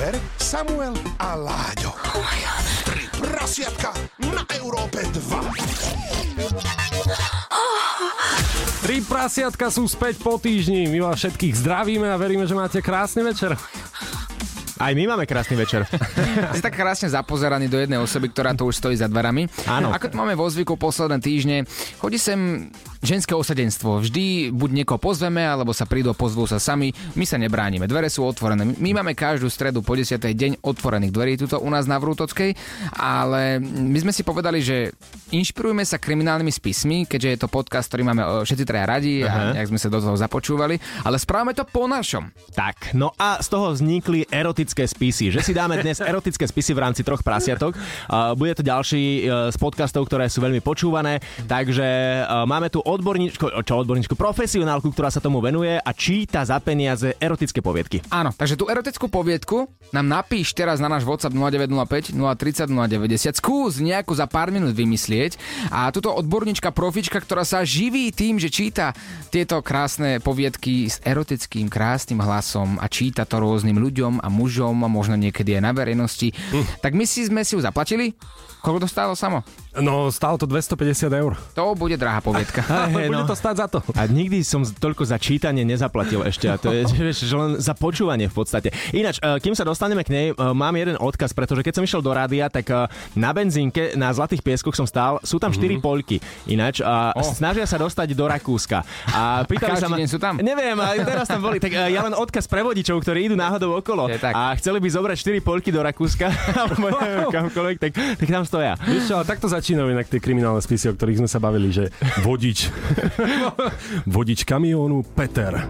Oliver, Samuel a Láďo. Tri prasiatka na Európe 2. Tri prasiatka sú späť po týždni. My vás všetkých zdravíme a veríme, že máte krásny večer. Aj my máme krásny večer. Si tak krásne zapozeraný do jednej osoby, ktorá tu už stojí za dverami. Áno. Ako to máme vo zvyku posledné týždne, chodí sem ženské osadenstvo. Vždy buď niekoho pozveme, alebo sa prídu, pozvú sa sami. My sa nebránime, dvere sú otvorené. My máme každú stredu po 10. deň otvorených dverí tuto u nás na Vrútockej, ale my sme si povedali, že inšpirujme sa kriminálnymi spismi, keďže je to podcast, ktorý máme o, všetci traja radi a nejak sme sa do toho započúvali, ale správame to po našom. Tak, no a z toho vznikli erotické spisy. Že si dáme dnes erotické spisy v rámci troch prasiatok. Bude to ďalší uh, z podcastov, ktoré sú veľmi počúvané, takže uh, máme tu odborníčku, čo odborníčku, profesionálku, ktorá sa tomu venuje a číta za peniaze erotické poviedky. Áno, takže tú erotickú poviedku nám napíš teraz na náš WhatsApp 0905 030 090. Skús nejakú za pár minút vymyslieť. A túto odborníčka, profička, ktorá sa živí tým, že číta tieto krásne poviedky s erotickým, krásnym hlasom a číta to rôznym ľuďom a mužom a možno niekedy aj na verejnosti. Tak my si sme si ju zaplatili. Koľko to stálo samo? No, stálo to 250 eur. To bude drahá poviedka. Ale bude to stáť za to. A nikdy som toľko za čítanie nezaplatil ešte. A to je vieš, že len za počúvanie v podstate. Ináč, e, kým sa dostaneme k nej, e, mám jeden odkaz, pretože keď som išiel do rádia, tak e, na benzínke na Zlatých pieskoch som stál, sú tam 4 Mhm. poľky. Ináč, a Oh. snažia sa dostať do Rakúska. A pýtali každý sa ma, sú tam? Neviem, a teraz tam boli. Tak ja len odkaz pre vodičov, ktorí idú náhodou okolo. Je tak. A chceli by zobrať 4 poľky do Rakúska, alebo kamkoľvek, tak, tak tam stoja. Vieš čo, ale takto začínajú inak tie kriminálne spisy, o ktorých sme sa bavili, že vodič, vodič kamiónu Peter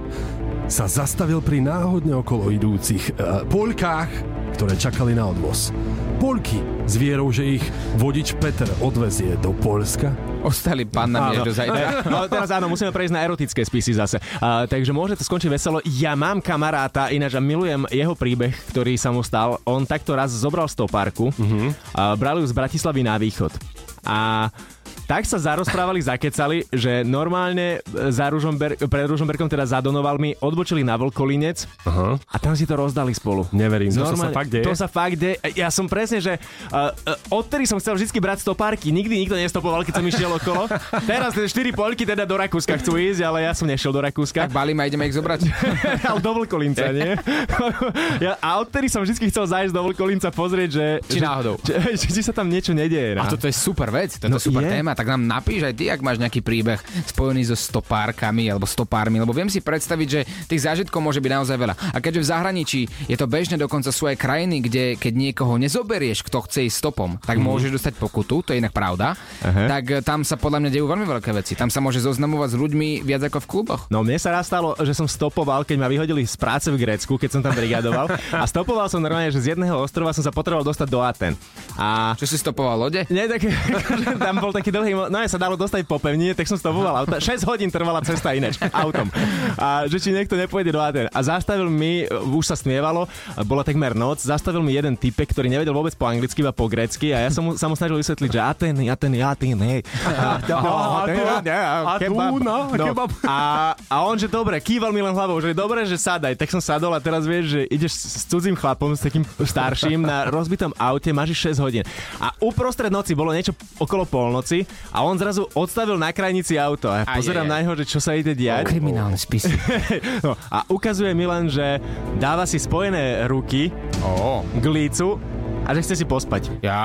sa zastavil pri náhodne okolo idúcich uh, poľkách, ktoré čakali na odvoz. Poľky s vierou, že ich vodič Peter odvezie do Polska. Ostali pannami až do zajtra. No, teraz áno, musíme prejsť na erotické spisy zase. Uh, takže môže to skončiť veselo. Ja mám kamaráta, ináč a milujem jeho príbeh, ktorý sa mu stal. On takto raz zobral stopárku uh-huh. a brali ju z Bratislavy na východ. A tak sa zarozprávali, zakecali, že normálne e, za Ružomber- pred Ružomberkom, teda za Donovalmi, odbočili na Vlkolinec Aha. a tam si to rozdali spolu. Neverím, to sa Normálne- fakt deje? To sa fakt deje. Ja som presne, že uh, uh, odtedy som chcel vždy brať stopárky. Nikdy nikto nestopoval, keď som išiel okolo. Teraz tie 4 poľky teda do Rakúska chcú ísť, ale ja som nešiel do Rakúska. Tak balím a ideme ich zobrať. ale do Vlkolinca, nie? ja, a odtedy som vždy chcel zájsť do Vlkolinca pozrieť, že... Či že, náhodou. Či, či, či sa tam niečo nedieje. A No. toto je super vec, toto No je super je. téma, tak nám napíš aj ty, ak máš nejaký príbeh spojený so stopárkami alebo stopármi, lebo viem si predstaviť, že tých zážitkov môže byť naozaj veľa. A keďže v zahraničí je to bežné, dokonca sú aj krajiny, kde keď niekoho nezoberieš, kto chce ísť stopom, tak môžeš dostať pokutu, to je inak pravda, Aha. tak e, tam sa podľa mňa dejú veľmi veľké veci. Tam sa môže zoznamovať s ľuďmi viac ako v kluboch. No mne sa raz stalo, že som stopoval, keď ma vyhodili z práce v Grécku, keď som tam brigadoval. a stopoval som normálne, že z jedného ostrova som sa potreboval dostať do Aten. A Čo si stopoval lode? Nie, tak, tam bol taký dlhý, mo- no sa dalo dostať po pevnine, tak som stopoval auto. 6 hodín trvala cesta ináč, autom. A že či niekto nepôjde do Aten. A zastavil mi, už sa smievalo, bola takmer noc, zastavil mi jeden typek, ktorý nevedel vôbec po anglicky, iba po grécky a ja som mu, sa mu snažil vysvetliť, že Aten, Aten, Aten, hej. A, no, no, a on, že dobre, kýval mi len hlavou, že dobre, že sadaj. Tak som sadol a teraz vieš, že ideš s cudzím chlapom, s takým starším na rozbitom aute, máš 6 hodín. A uprostred noci bolo niečo okolo polnoci a on zrazu odstavil na krajnici auto. A pozerám na neho, že čo sa ide diať. Kriminálne spisy. No, a ukazuje mi len, že dáva si spojené ruky Ó, k lícu a že chce si pospať. ja.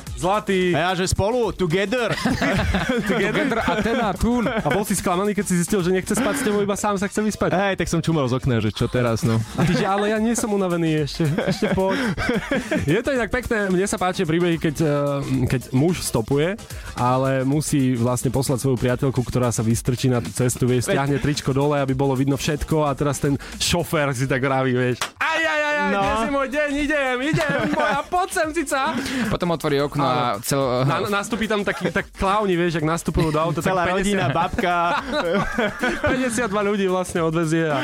Zlatý. A ja, že spolu, together. Together a ten a tún. A bol si sklamaný, keď si zistil, že nechce spať s tebou, iba sám sa chce vyspať. Hej, tak som čumal z okna, že čo teraz, no. A ty, že ale ja nie som unavený ešte, ešte poď. Je to inak pekné, mne sa páči príbehy, keď, eh, keď muž stopuje, ale musí vlastne poslať svoju priateľku, ktorá sa vystrčí na tú cestu, vieš, stiahne tričko dole, aby bolo vidno všetko a teraz ten šofér si tak vraví, vieš. Aj, aj, aj, aj, No. dnes je môj deň, idem, idem, moja, poď sem, cica. Potom otvorí okno a cel... Na, nastúpi tam taký, tak klauni, vieš, ak nastupujú do auta, Celá tak 50, rodina, babka. 52 ľudí vlastne odvezie a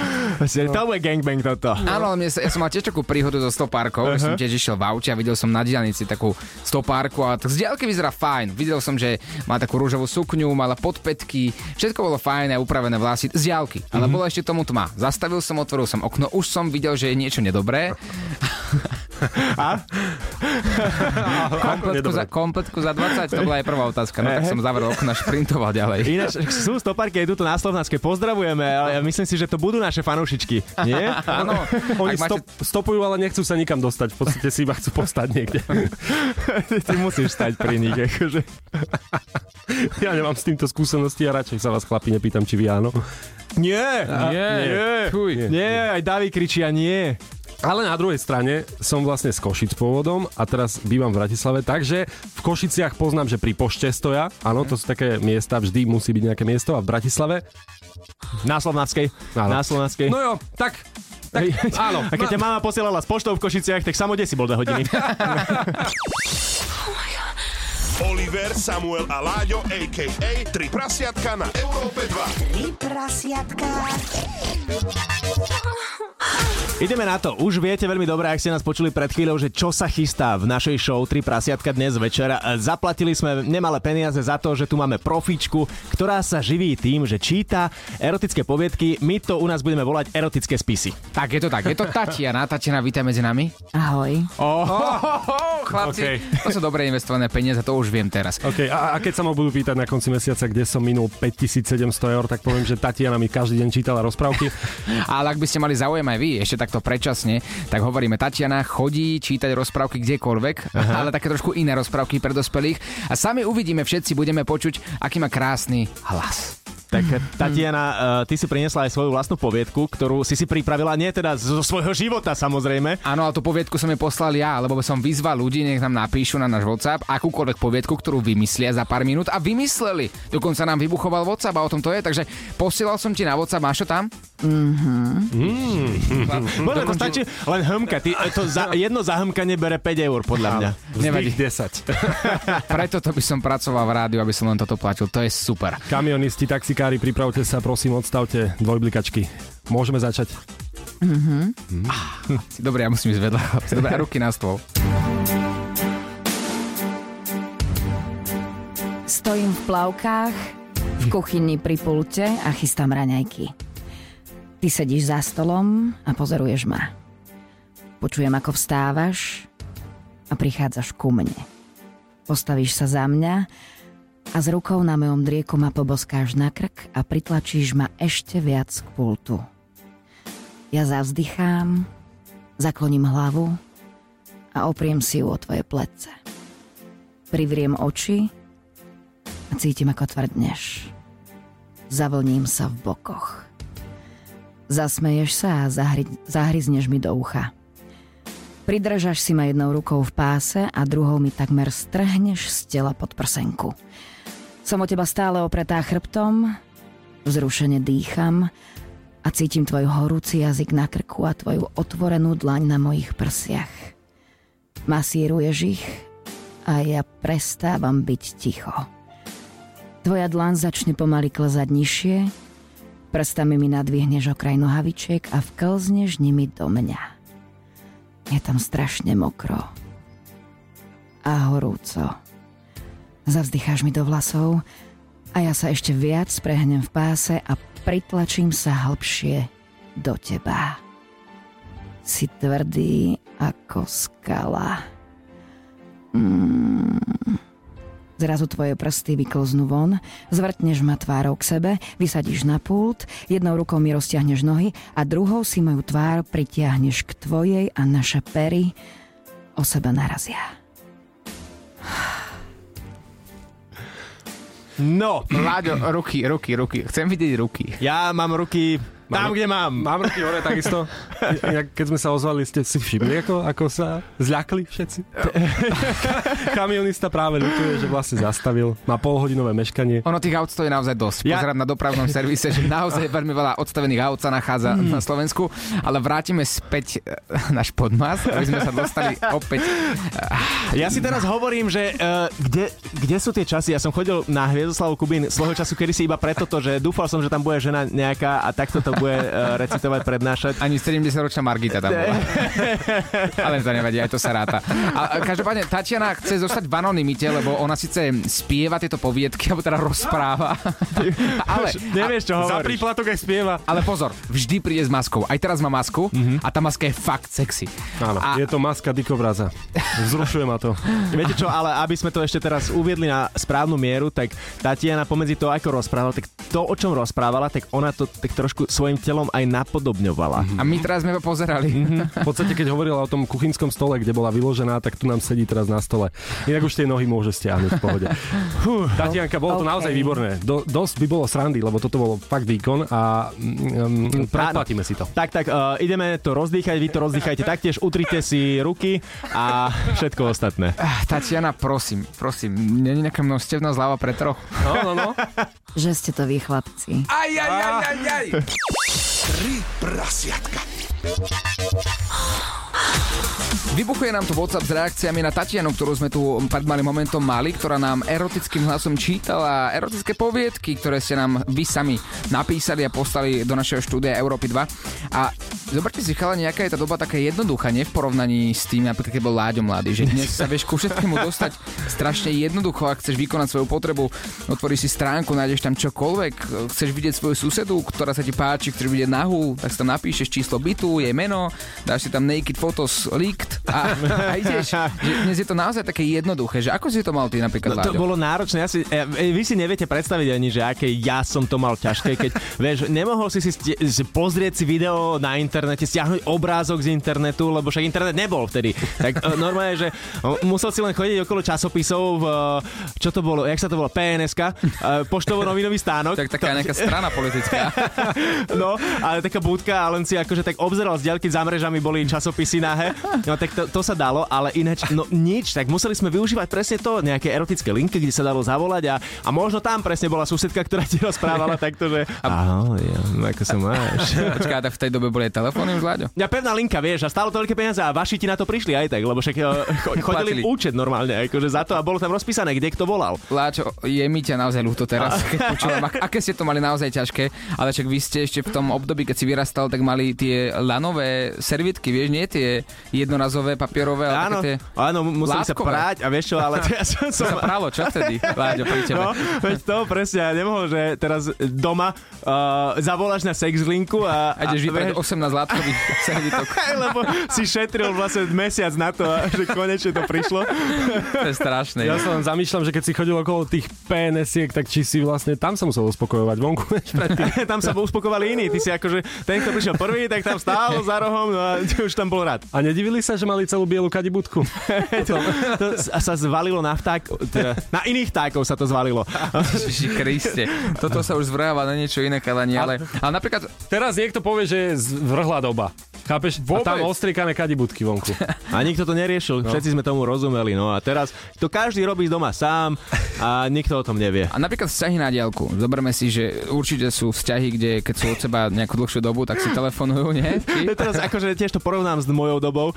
To bude gangbang toto. Áno, ale mne sa, ja som mal tiež takú príhodu so stopárkou, uh-huh. som tiež išiel v aute a videl som na diálnici takú stopárku a tak z diaľky vyzerá fajn. Videl som, že má takú rúžovú sukňu, mala podpätky, všetko bolo fajné, upravené vlasy z diaľky, ale uh-huh. bolo ešte tomu tma. Zastavil som, otvoril som okno, už som videl, že je niečo nedobré. A? kompletku, za, kompletku za 20, to bola aj prvá otázka. No tak som zavrel okno a šprintoval ďalej. Ináč sú stoparky aj tuto na Slovnácké, pozdravujeme, ale ja myslím si, že to budú naše fanúšičky. Nie? Áno, Oni máte- stop, stopujú, ale nechcú sa nikam dostať. V podstate si iba chcú postať niekde. Ty musíš stať pri nich. Akože. Ja nemám s týmto skúsenosti a radšej sa vás chlapi nepýtam, či vy áno. Nie, Nie, nie, Fuj. nie, aj Davy kričia nie. Ale na druhej strane som vlastne z Košic pôvodom a teraz bývam v Bratislave, takže v Košiciach poznám, že pri pošte stoja. Áno, to sú také miesta, vždy musí byť nejaké miesto a v Bratislave. Na Slovnáckej. Áno. Na Slovnáckej. No jo, tak Tak, áno. A keď ťa mama posielala s poštou v Košiciach, tak samo si bol do hodiny. Oliver, Samuel a Láďo, a.k.a. Tri prasiatka na Európe 2. Tri prasiatka. Ideme na to. Už viete veľmi dobre, ak ste nás počuli pred chvíľou, že čo sa chystá v našej show 3 prasiatka dnes večer. Zaplatili sme nemalé peniaze za to, že tu máme profičku, ktorá sa živí tým, že číta erotické poviedky. My to u nás budeme volať erotické spisy. Tak, je to tak. Je to Tatiana. Tatiana, vítaj medzi nami. Ahoj. Oh, chlapci, Okay. to sú dobre investované peniaze, to už viem teraz. OK, a, a keď sa ma budú pýtať na konci mesiaca, kde som minul 5700 eur, tak poviem, že Tatiana mi každý deň čítala rozprávky. Ale ak by ste mali záujem aj vy, ešte takto predčasne, tak hovoríme, Tatiana chodí čítať rozprávky kdekoľvek, Aha. ale také trošku iné rozprávky pre dospelých. A sami uvidíme, všetci budeme počuť, aký má krásny hlas. Tak Tatiana, uh, ty si priniesla aj svoju vlastnú poviedku, ktorú si si pripravila nie teda zo svojho života samozrejme. Áno, a tú poviedku som jej poslal ja, lebo som vyzval ľudí, nech nám napíšu na náš WhatsApp akúkoľvek poviedku, ktorú vymyslia za pár minút a vymysleli. Dokonca nám vybuchoval WhatsApp a o tom to je, takže posielal som ti na WhatsApp, máš to tam? Možno to stačí len hmka. Ty, to za, jedno zahmkanie bere 5 eur podľa mňa. Nevadí. Vzdych 10. Preto to by som pracoval v rádiu, aby som len toto platil. To je super. Kamionisti, taxikári, pripravte sa, prosím, odstavte dvojblikačky. Môžeme začať. Dobre, ja musím ísť vedľa. Dobre, a ruky na stôl. Stojím v plavkách, v kuchyni pri pulte a chystám raňajky. Ty sedíš za stolom a pozoruješ ma. Počujem, ako vstávaš a prichádzaš ku mne. Postavíš sa za mňa a s rukou na mojom drieku ma poboskáš na krk a pritlačíš ma ešte viac k pultu. Ja zavzdychám, zakloním hlavu a opriem si ju o tvoje plece. Privriem oči a cítim, ako tvrdneš. Zavlním sa v bokoch. Zasmeješ sa a zahry, zahryzneš mi do ucha. Pridržaš si ma jednou rukou v páse a druhou mi takmer strhneš z tela pod prsenku. Som o teba stále opretá chrbtom, vzrušene dýcham a cítim tvoj horúci jazyk na krku a tvoju otvorenú dlaň na mojich prsiach. Masíruješ ich a ja prestávam byť ticho. Tvoja dlan začne pomaly klzať nižšie, prstami mi nadvihneš okraj nohavičiek a vklzneš nimi do mňa. Je tam strašne mokro a horúco. Zavzdycháš mi do vlasov a ja sa ešte viac prehnem v páse a pritlačím sa hlbšie do teba. Si tvrdý ako skala. Zrazu tvoje prsty vyklznú von, zvrtneš ma tvárou k sebe, vysadíš na pult, jednou rukou mi roztiahneš nohy a druhou si moju tvár pritiahneš k tvojej a naše pery o seba narazia. No, Láďo, ruky, ruky, ruky. Chcem vidieť ruky. ja mám ruky tam, kde mám. Mám ruky hore takisto. Keď sme sa ozvali, ste si všimli, ako, ako sa zľakli všetci? Kamionista práve ľutuje, že vlastne zastavil. Má polhodinové meškanie. Ono tých aut stojí naozaj dosť. Ja- Pozerám na dopravnom servise, že naozaj veľmi veľa odstavených aut sa nachádza Hmm. na Slovensku, ale vrátime späť eh, náš podmas, aby sme sa dostali opäť. Ja si teraz hovorím, že uh, kde, kde sú tie časy? Ja som chodil na Hviezdoslavu Kubín svojho času, kedy si iba preto, to, že dúfal som, že tam bude žena nejaká a takto to bude uh, recitovať, prednášať. Ani 70-ročná Margita tam bola. Ale to nevadí, aj to sa ráta. A a každopádne Tatiana chce zostať v anonimite, lebo ona síce spieva tieto poviedky, alebo teda rozpráva. Ale, Nevieš, čo Za hovoríš. príplatok aj spieva. ale pozor, vždy príde s maskou. Aj teraz má masku a tá maska je fakt sexy. Áno, A- je to maska dikobraza. Vzrušuje ma to. Viete čo, ale aby sme to ešte teraz uviedli na správnu mieru, tak Tatiana pomedzi to, ako rozprávala, tak to, o čom rozprávala, tak ona to tak trošku svojim telom aj napodobňovala. A my teraz sme ho pozerali. V podstate, keď hovorila o tom kuchynskom stole, kde bola vyložená, tak tu nám sedí teraz na stole. Inak už tie nohy môže stiahnuť v pohode. Tatianka, bolo to OK. naozaj výborné. Do, dosť by bolo srandy, lebo toto bolo fakt výkon a um, predplatíme si to. Tak, tak, uh, ideme to rozdýchať, vy to rozdýchajte taktiež, utrite si ruky a všetko ostatné. Ah, Tatiana, prosím, prosím, není nejaká množstevná zľava pre troch? No, no, no. Že ste to vy, chlapci. Aj, aj, aj, aj, aj. Tri prasiatka. Vybuchuje nám tu WhatsApp s reakciami na Tatianu, ktorú sme tu pred malým momentom mali, ktorá nám erotickým hlasom čítala erotické poviedky, ktoré ste nám vy sami napísali a poslali do našeho štúdia Európy 2. A zoberte si chala, nejaká je tá doba taká jednoduchá, nie v porovnaní s tým, napríklad keď bol Láďo mladý, že dnes sa vieš ku všetkému dostať strašne jednoducho, ak chceš vykonať svoju potrebu, otvoríš si stránku, nájdeš tam čokoľvek, chceš vidieť svoju susedu, ktorá sa ti páči, chceš vidieť nahú, tak si tam napíšeš číslo bytu, jej meno, dáš si tam naked photos leaked a, a ideš. Že dnes je to naozaj také jednoduché, že ako si to mal ty napríklad, No, to Láďo? bolo náročné. Ja si, e, vy si neviete predstaviť ani, že aké ja som to mal ťažké, keď vieš, nemohol si si stie- pozrieť si video na internete, stiahnuť obrázok z internetu, lebo však internet nebol vtedy. Tak e, normálne, že e, musel si len chodiť okolo časopisov v, čo to bolo, jak sa to volalo, PNSK, e, poštovo-novinový stánok. Tak taká nejaká strana politická. No, ale taká budka a len si akože tak obzeral z diaľky za mrežami boli časopisy nahé. No tak to, to sa dalo, ale ináč, no nič, tak museli sme využívať presne to, nejaké erotické linky, kde sa dalo zavolať a, a možno tam presne bola susedka, ktorá ti rozprávala takto, že ahoj, ja, ako sa máš. Počkaj, a tak v tej dobe boli aj telefóny už, Láďo? Ja pevná linka, vieš, a stálo to veľké peniaze a vaši ti na to prišli aj tak, lebo však cho- chodili Platili. účet normálne, akože za to a bolo tam rozpísané, kde kto volal. Láčo, je mi ťa naozaj ľúto teraz, keď počúvam, ak- aké ste to mali naozaj ťažké, ale však vy ste ešte v tom období, keď si vyrastal, tak mali tie lanové servitky, vieš, nie tie jednorazové papierové, ale Áno, také tie... áno, museli sa prať a vieš čo, ale to ja som, To som sa pralo, čo vtedy, Láďo, pri tebe? No, veď to presne, ja nemohol, že teraz doma uh, zavoláš na sexlinku a... A ideš vybrať vieš, 18 látkových servitok. lebo si šetril vlastne mesiac na to, že konečne to prišlo. To je strašné. Ja sa len zamýšľam, že keď si chodil okolo tých PNS-iek, tak či si vlastne tam sa musel uspokojovať vonku. tam sa uspokovali iní. Ty si akože, ten, kto prišiel prvý, tak tam stál za rohom no a už tam bol rád. A nedivili sa, že mali celú bielu kadibudku? to, to sa zvalilo na vták, teda, na iných vtákov sa to zvalilo. Ježiši Kriste. Toto sa už zvráva na niečo iné, kalani, ale, ale napríklad Teraz niekto povie, že je zvrhla doba. Chápeš? Vôbec. A tam ostriekané kadibudky vonku. A nikto to neriešil, všetci sme tomu rozumeli. No a teraz to každý robí doma sám a nikto o tom nevie. A napríklad vzťahy na diálku. Zoberme si, že určite sú vzťahy, kde keď sú od seba nejakú dlhšiu dobu, tak si telefonujú, nie? Ja teraz akože tiež to porovnám s mojou dobou.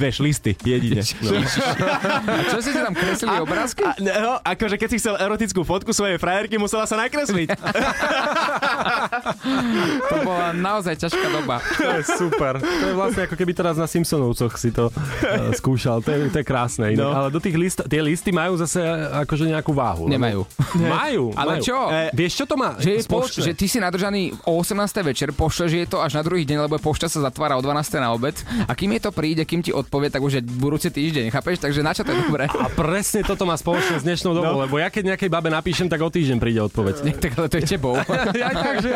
Vieš, listy, jedine. A čo si tam kreslili obrázky? A, no, akože keď si chcel erotickú fotku svojej frajerky, musela sa nakresliť. To bola naozaj ťažká doba. To je super. To je vlastne ako keby teraz na Simpsonovcoch si to uh, skúšal. To je, to je krásne. Inak. No. Ale do tých list, tie listy majú zase akože nejakú váhu. Nemajú. Majú. Ale majú. čo? E, vieš, čo to má? Že, je pošte. že ty si nadržaný o 18. večer, pošle, že je to až na druhý deň, lebo pošta sa zatvára o 12. na obed. A kým je to príde, kým ti odpovie, tak už je budúci týždeň, chápeš? Takže na čo to je dobré? A presne toto má spoločné s dnešnou dobou, no. lebo ja keď nejakej babe napíšem, tak o týždeň príde odpoveď. Nie, tak ale to je tebou. ja, takže,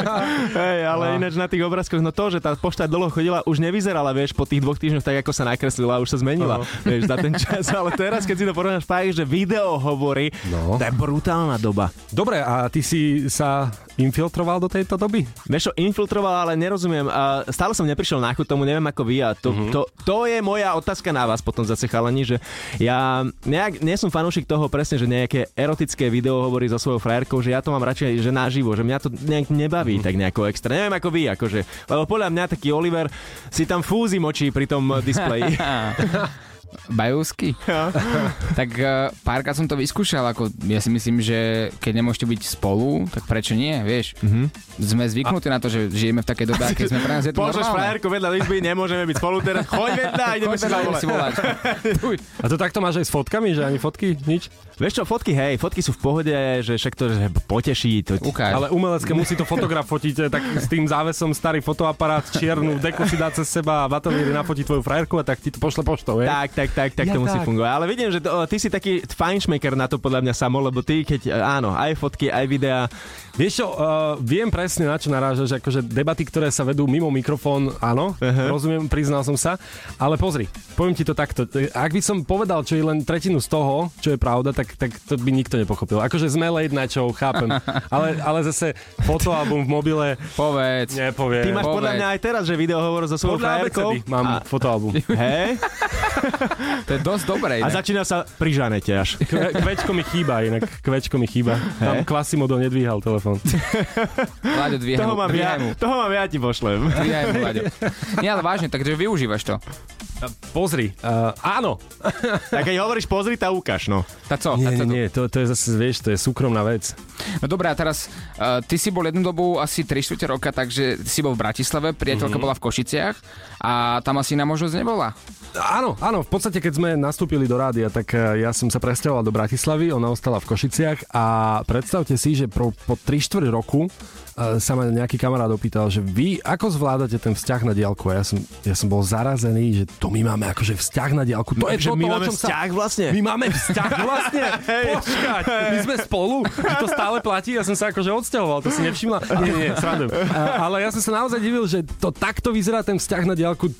Hej, ale ináč na tých obrázkoch, no to, že tá pošta dlho chodila, už nevyzerala, vieš, po tých dvoch týždňoch tak, ako sa nakreslila, už sa zmenila, vieš, za ten čas. Ale teraz, keď si to porovnáš fakt, že video hovorí, No. to je brutálna doba. Dobre, a ty si sa infiltroval do tejto doby? Vieš čo, infiltroval, ale nerozumiem. A stále som neprišiel na chuť tomu, neviem ako vy. A to, to, to je moja otázka na vás potom zase chalani, že ja nejak, nie som fanúšik toho presne, že nejaké erotické video hovorí so svojou frajerkou, že ja to mám radšej že naživo, že mňa to nejak nebaví tak nejako extra. Neviem ako vy, akože, lebo podľa mňa taký Oliver si tam fúzi močí pri tom displeji. Bajovsky? tak uh, párkrát som to vyskúšal, ako ja si myslím, že keď nemôžete byť spolu, tak prečo nie, vieš? Mm-hmm. Sme zvyknutí na to, že žijeme v takej dobe, keď sme pre nás je to Pošleš normálne. frajerku vedľa izby, nemôžeme byť spolu teraz. Choď vedľa, ideme Choď si vedľa, si volať. A to takto máš aj s fotkami, že ani fotky, nič? Vieš čo, fotky, hej, fotky sú v pohode, že však to že poteší. To, Ukáž. Ale umelecké musí to fotograf fotiť, eh, tak s tým závesom starý fotoaparát, čiernu deku si dá cez seba a v ateliéri nafotí tvoju frajerku a tak ti to pošle poštou, hej? Tak, tak, tak, tak Ja to musí tak. fungovať. Ale vidím, že to, ty si taký fajnšmaker na to podľa mňa samo, lebo ty, keď e, áno, aj fotky, aj videá, Vieš čo, uh, viem presne na čo narážaš, akože debaty, ktoré sa vedú mimo mikrofón, áno, uh-huh. rozumiem, priznal som sa, ale pozri, poviem ti to takto, ak by som povedal, čo je len tretinu z toho, čo je pravda, tak, tak to by nikto nepochopil. Akože sme late night show, chápem, ale, ale zase fotoalbum v mobile, Povedz. nepoviem. ty máš Povedz. podľa mňa aj teraz, že video hovor so svojou frajerkou. mám A, fotoalbum. hej? To je dosť dobré. A inak. začína sa pri Žanete až. Kve, kvečko mi chýba, inak kvečko mi chýba. Tam Hej. Klasimodo nedvíhal telefón. Láďo, dvíhaj Toho mám, ja, toho mám ja ti pošlem. Dvíhaj mu, Láďo. Nie, ale vážne, takže využívaš to. Pozri, uh, áno. Tak keď hovoríš pozri, tá ukáž, no. Tá co? Nie, Tá co? nie, nie, to, to je zase, vieš, to je súkromná vec. No dobré, a teraz uh, ty si bol jednu dobu asi 3 čtvrte roka, takže si bol v Bratislave, priateľka Mhm. bola v Košiciach a tam asi iná možnosť nebola. Áno, áno, v podstate keď sme nastúpili do rádia, tak eh, ja som sa presťahoval do Bratislavy, ona ostala v Košiciach a predstavte si, že pro, po 3 čtvrt roku eh, sa ma nejaký kamarát opýtal, že vy ako zvládate ten vzťah na diálku? A ja som, ja som bol zarazený, že to my máme akože vzťah na diálku. To je že to, my máme čom sa... vzťah vlastne. My máme vzťah vlastne? Počkať, my sme spolu? Že to stále platí? Ja som sa akože odsťahoval, to si nevšimla? Nie, nie, srandujem. A- Ale ja som sa naozaj divil, že to takto vyzerá ten vzťah na diálku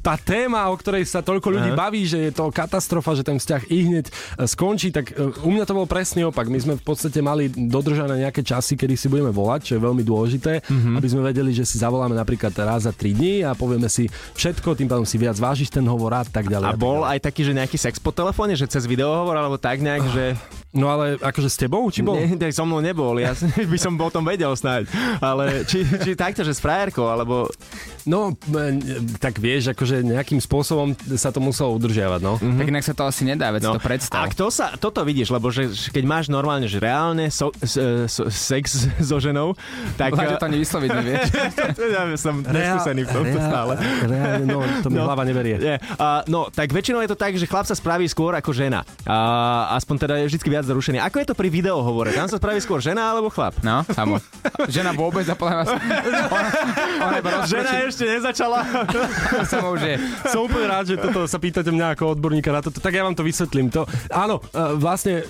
tá téma, o ktorej sa toľko ľudí baví, že je to katastrofa, že ten vzťah i hneď e, skončí, tak e, u mňa to bol presný opak. My sme v podstate mali dodržané nejaké časy, kedy si budeme volať, čo je veľmi dôležité, aby sme vedeli, že si zavoláme napríklad raz za 3 dní a povieme si všetko, tým pádom si viac vážiš ten hovor a tak ďalej. A bol ďalej. aj taký, že nejaký sex po telefóne, že cez videohovor, alebo tak nejak, že... No ale akože s tebou, či bol? Nie, tak so mnou nebol, ja by som o tom vedel snáď. Ale či, či takto, že s frajerkou, alebo... No, e, tak vieš, akože nejakým spôsobom sa to muselo udržiavať, no. Mm-hmm. Tak inak sa to asi nedá, veď no. to predstav. A kto sa, toto vidíš, lebo že, keď máš normálne, že reálne so, so, so, sex so ženou, tak... Láďo to ani vysloviť nevieš. ja som neskúsený v tomto stále. Reálne, no, to mi No. hlava neberie. Nie. Uh, no, tak väčšinou je to tak, že chlap sa spraví skôr ako žena. Uh, aspoň teda je vždy viac zrušený. Ako je to pri videohovore? Tam sa spraví skôr žena alebo chlap? No, samo. Žena vôbec a podľa vás... Ona, ona iba Žena ešte nezačala. samo už je. Som úplne rád, že toto sa pýtate mňa ako odborníka na toto, tak ja vám to vysvetlím. To, áno, e, vlastne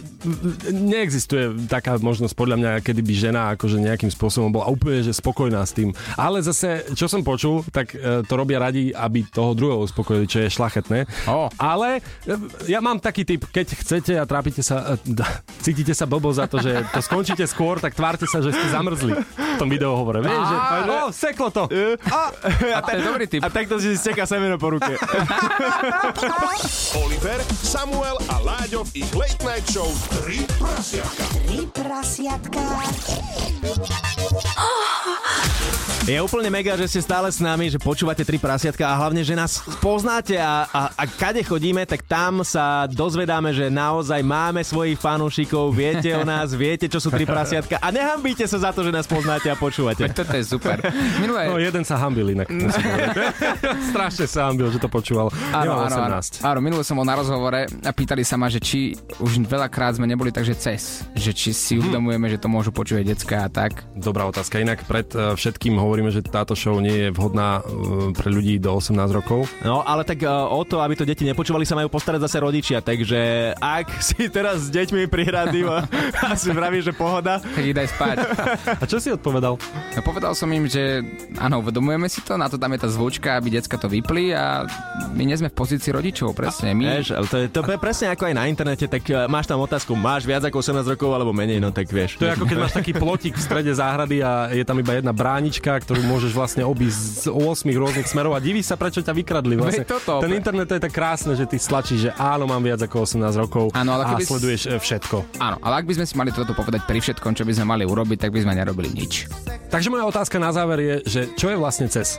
neexistuje taká možnosť podľa mňa, kedy by žena akože nejakým spôsobom bola úplne že spokojná s tým. Ale zase, čo som počul, tak e, to robia radi, aby toho druhého uspokojili, čo je šlachetné. Ó. Ale e, ja mám taký typ, keď chcete a trápite sa, d- cítite sa blbo za to, že to skončíte skôr, tak tvárte sa, že ste zamrzli v tom videohovore. Vieš, že, o, seklo to. A to je dobrý. A takto si steká semeno po ruke. Oliver, Samuel a Láďo v ich Late Night Show 3 prasiatka. Tri prasiatka. Je úplne mega, že ste stále s nami, že počúvate tri prasiatka a hlavne, že nás poznáte a, a, a kade chodíme, tak tam sa dozvedáme, že naozaj máme svojich fanúšikov, viete o nás, viete, čo sú tri prasiatka a nehambíte sa za to, že nás poznáte a počúvate. Veď toto je super. Minulé... No jeden sa hambil inak. Strašne sa hambil, že to počúval. Áno, áno, áno. 18. áno, minule som bol na rozhovore a pýtali sa ma, že či už veľakrát sme neboli takže cez, že či si uvedomujeme, že to môžu počúvať decka a tak. Dobrá otázka. Inak pred eh, všetkým hovoríme, že táto show nie je vhodná eh, pre ľudí do 18 rokov. No, ale tak uh, o to, aby to deti nepočúvali, sa majú postarať zase rodičia, takže ak si teraz s deťmi pri rádiu a, a si vravíš, že pohoda, Tak ich daj spať. A čo si odpovedal? No, povedal som im, že áno, uvedomujeme si to, na to tam je tá zvučka, aby decka to vypli a my nie sme v pozícii rodičov, presne. My, Vieš, ale to je, to je presne ako aj na internete, tak uh, máš tam otázku, máš viac ako 18 rokov alebo menej, no tak vieš. To je ako keď máš taký plotík v strede záhrady a je tam iba jedna bránička, ktorú môžeš vlastne obísť z 8 rôznych smerov a divíš sa, prečo ťa vykradli. Vlastne. Toto. Ten internet to je tak krásne, že ty stlačíš, že áno, mám viac ako 18 rokov Áno, ale a keby sleduješ eh, všetko. áno, ale ak by sme si mali toto povedať pri všetkom, čo by sme mali urobiť, tak by sme nerobili nič. Takže moja otázka na záver je, že čo je vlastne cez?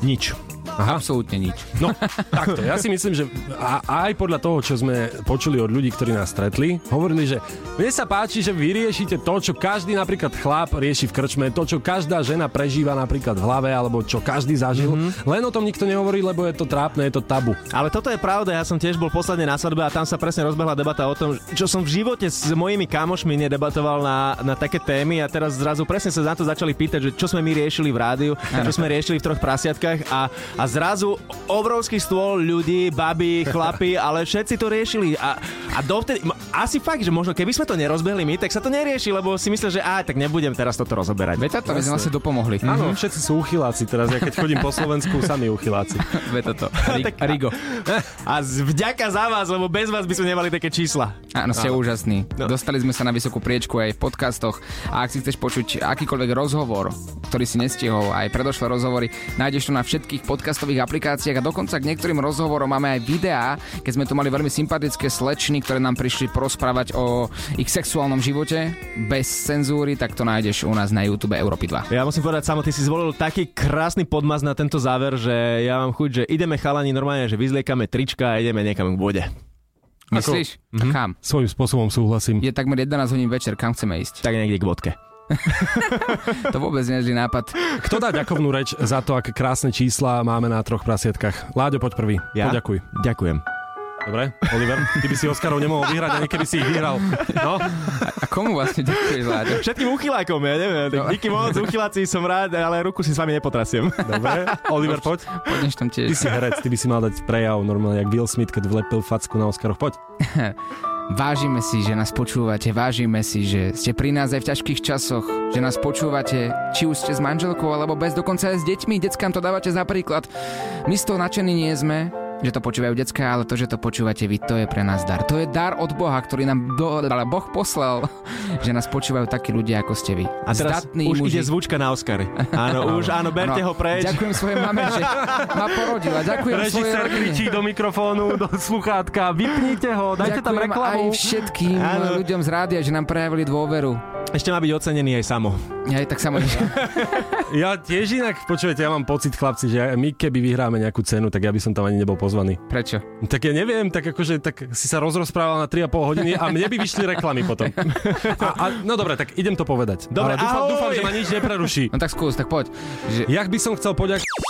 Nič. Aha. Absolútne nič. No, takto. Ja si myslím, že a, aj podľa toho, čo sme počuli od ľudí, ktorí nás stretli, hovorili, že mne sa páči, že vy riešite to, čo každý napríklad chlap rieši v krčme, to, čo každá žena prežíva napríklad v hlave, alebo čo každý zažil. Mm-hmm. Len o tom nikto nehovorí, lebo je to trápne, je to tabu. Ale toto je pravda, ja som tiež bol posledne na svadbe a tam sa presne rozbehla debata o tom, čo som v živote s mojimi kamošmi nedebatoval na, na také témy a teraz zrazu presne sa na to začali pýtať, že čo sme my riešili v rádiu, čo sme riešili v troch prasiatkách a, a zrazu obrovský stôl ľudí, baby, chlapi, ale všetci to riešili a, a dovtedy, asi fakt, že možno keby sme to nerozbehli my, tak sa to nerieši, lebo si myslel, že aj tak nebudem teraz toto rozoberať. Veď to by sme vlastne dopomohli. Áno, všetci sú uchyláci teraz, ja keď chodím po Slovensku, sami uchyláci. Veď toto. Rigo. A vďaka za vás, lebo bez vás by sme nemali také čísla. Áno, ste úžasní. Dostali sme sa na vysokú priečku aj v podcastoch a ak si chceš počuť akýkoľvek rozhovor, ktorý si nestihol, aj predošlé rozhovory, nájdeš to na všetkých podcastových aplikáciách a dokonca k niektorým rozhovorom máme aj videá, keď sme tu mali veľmi sympatické slečny, ktoré nám prišli porozprávať o ich sexuálnom živote bez cenzúry, tak to nájdeš u nás na YouTube Európy 2. Ja musím povedať, samo ty si zvolil taký krásny podmaz na tento záver, že ja mám chuť, že ideme chalani normálne, že vyzliekame trička a ideme niekam k vode. Myslíš? A kam? Svojím spôsobom súhlasím. Je takmer 11 hodín večer, kam chceme ísť? Tak niekde k vodke. To vôbec nie je nápad. Kto dá ďakovnú reč za to, aké krásne čísla máme na troch prasietkách? Láďo, poď prvý. Ja? Poďakuj. Ďakujem. Dobre, Oliver, ty by si Oscarov nemohol vyhrať, ani keby si ich vyhral. No, A komu vlastne ďakuješ, Láďo? Všetkým uchylákom, ja neviem. Tak díky moc, uchyláci som rád, ale ruku si s vami nepotrasiem. dobre. Oliver, poď. Poďneš tam Ty tiež. si herec, ty by si mal dať prejav normálne, jak Will Smith, keď vlepil facku na Oscaroch. Poď. Vážime si, že nás počúvate, vážime si, že ste pri nás aj v ťažkých časoch, že nás počúvate, či už ste s manželkou, alebo bez, dokonca aj s deťmi, deckám to dávate za príklad. My z toho nadšení nie sme, že to počúvajú decká, ale to, že to počúvate vy, to je pre nás dar. To je dar od Boha, ktorý nám do, ale Boh poslal, že nás počúvajú takí ľudia, ako ste vy. A teraz Zdatní už muži. ide zvučka na Oscary. Áno, už, áno, berte ho preč. Ďakujem svojej mame, že ma porodila. Ďakujem Režisér kričí do mikrofónu, do sluchátka, vypnite ho, dajte tam Ďakujem reklamu. aj všetkým Áno. ľuďom z rádia, že nám prejavili dôveru. Ešte má byť ocenený aj samo. Ja aj tak samozrejme. Ja tiež inak, počujete, ja mám pocit, chlapci, že my keby vyhráme nejakú cenu, tak ja by som tam ani nebol pozvaný. Prečo? Tak ja neviem, tak akože tak si sa rozrozprával na 3,5 hodiny a mne by vyšli reklamy potom. A, a, no dobre, tak idem to povedať. Dobre, Ale dúfam, ahoj! dúfam, že ma nič nepreruší. No tak skús, tak poď. Že, Ja by som chcel poďakovať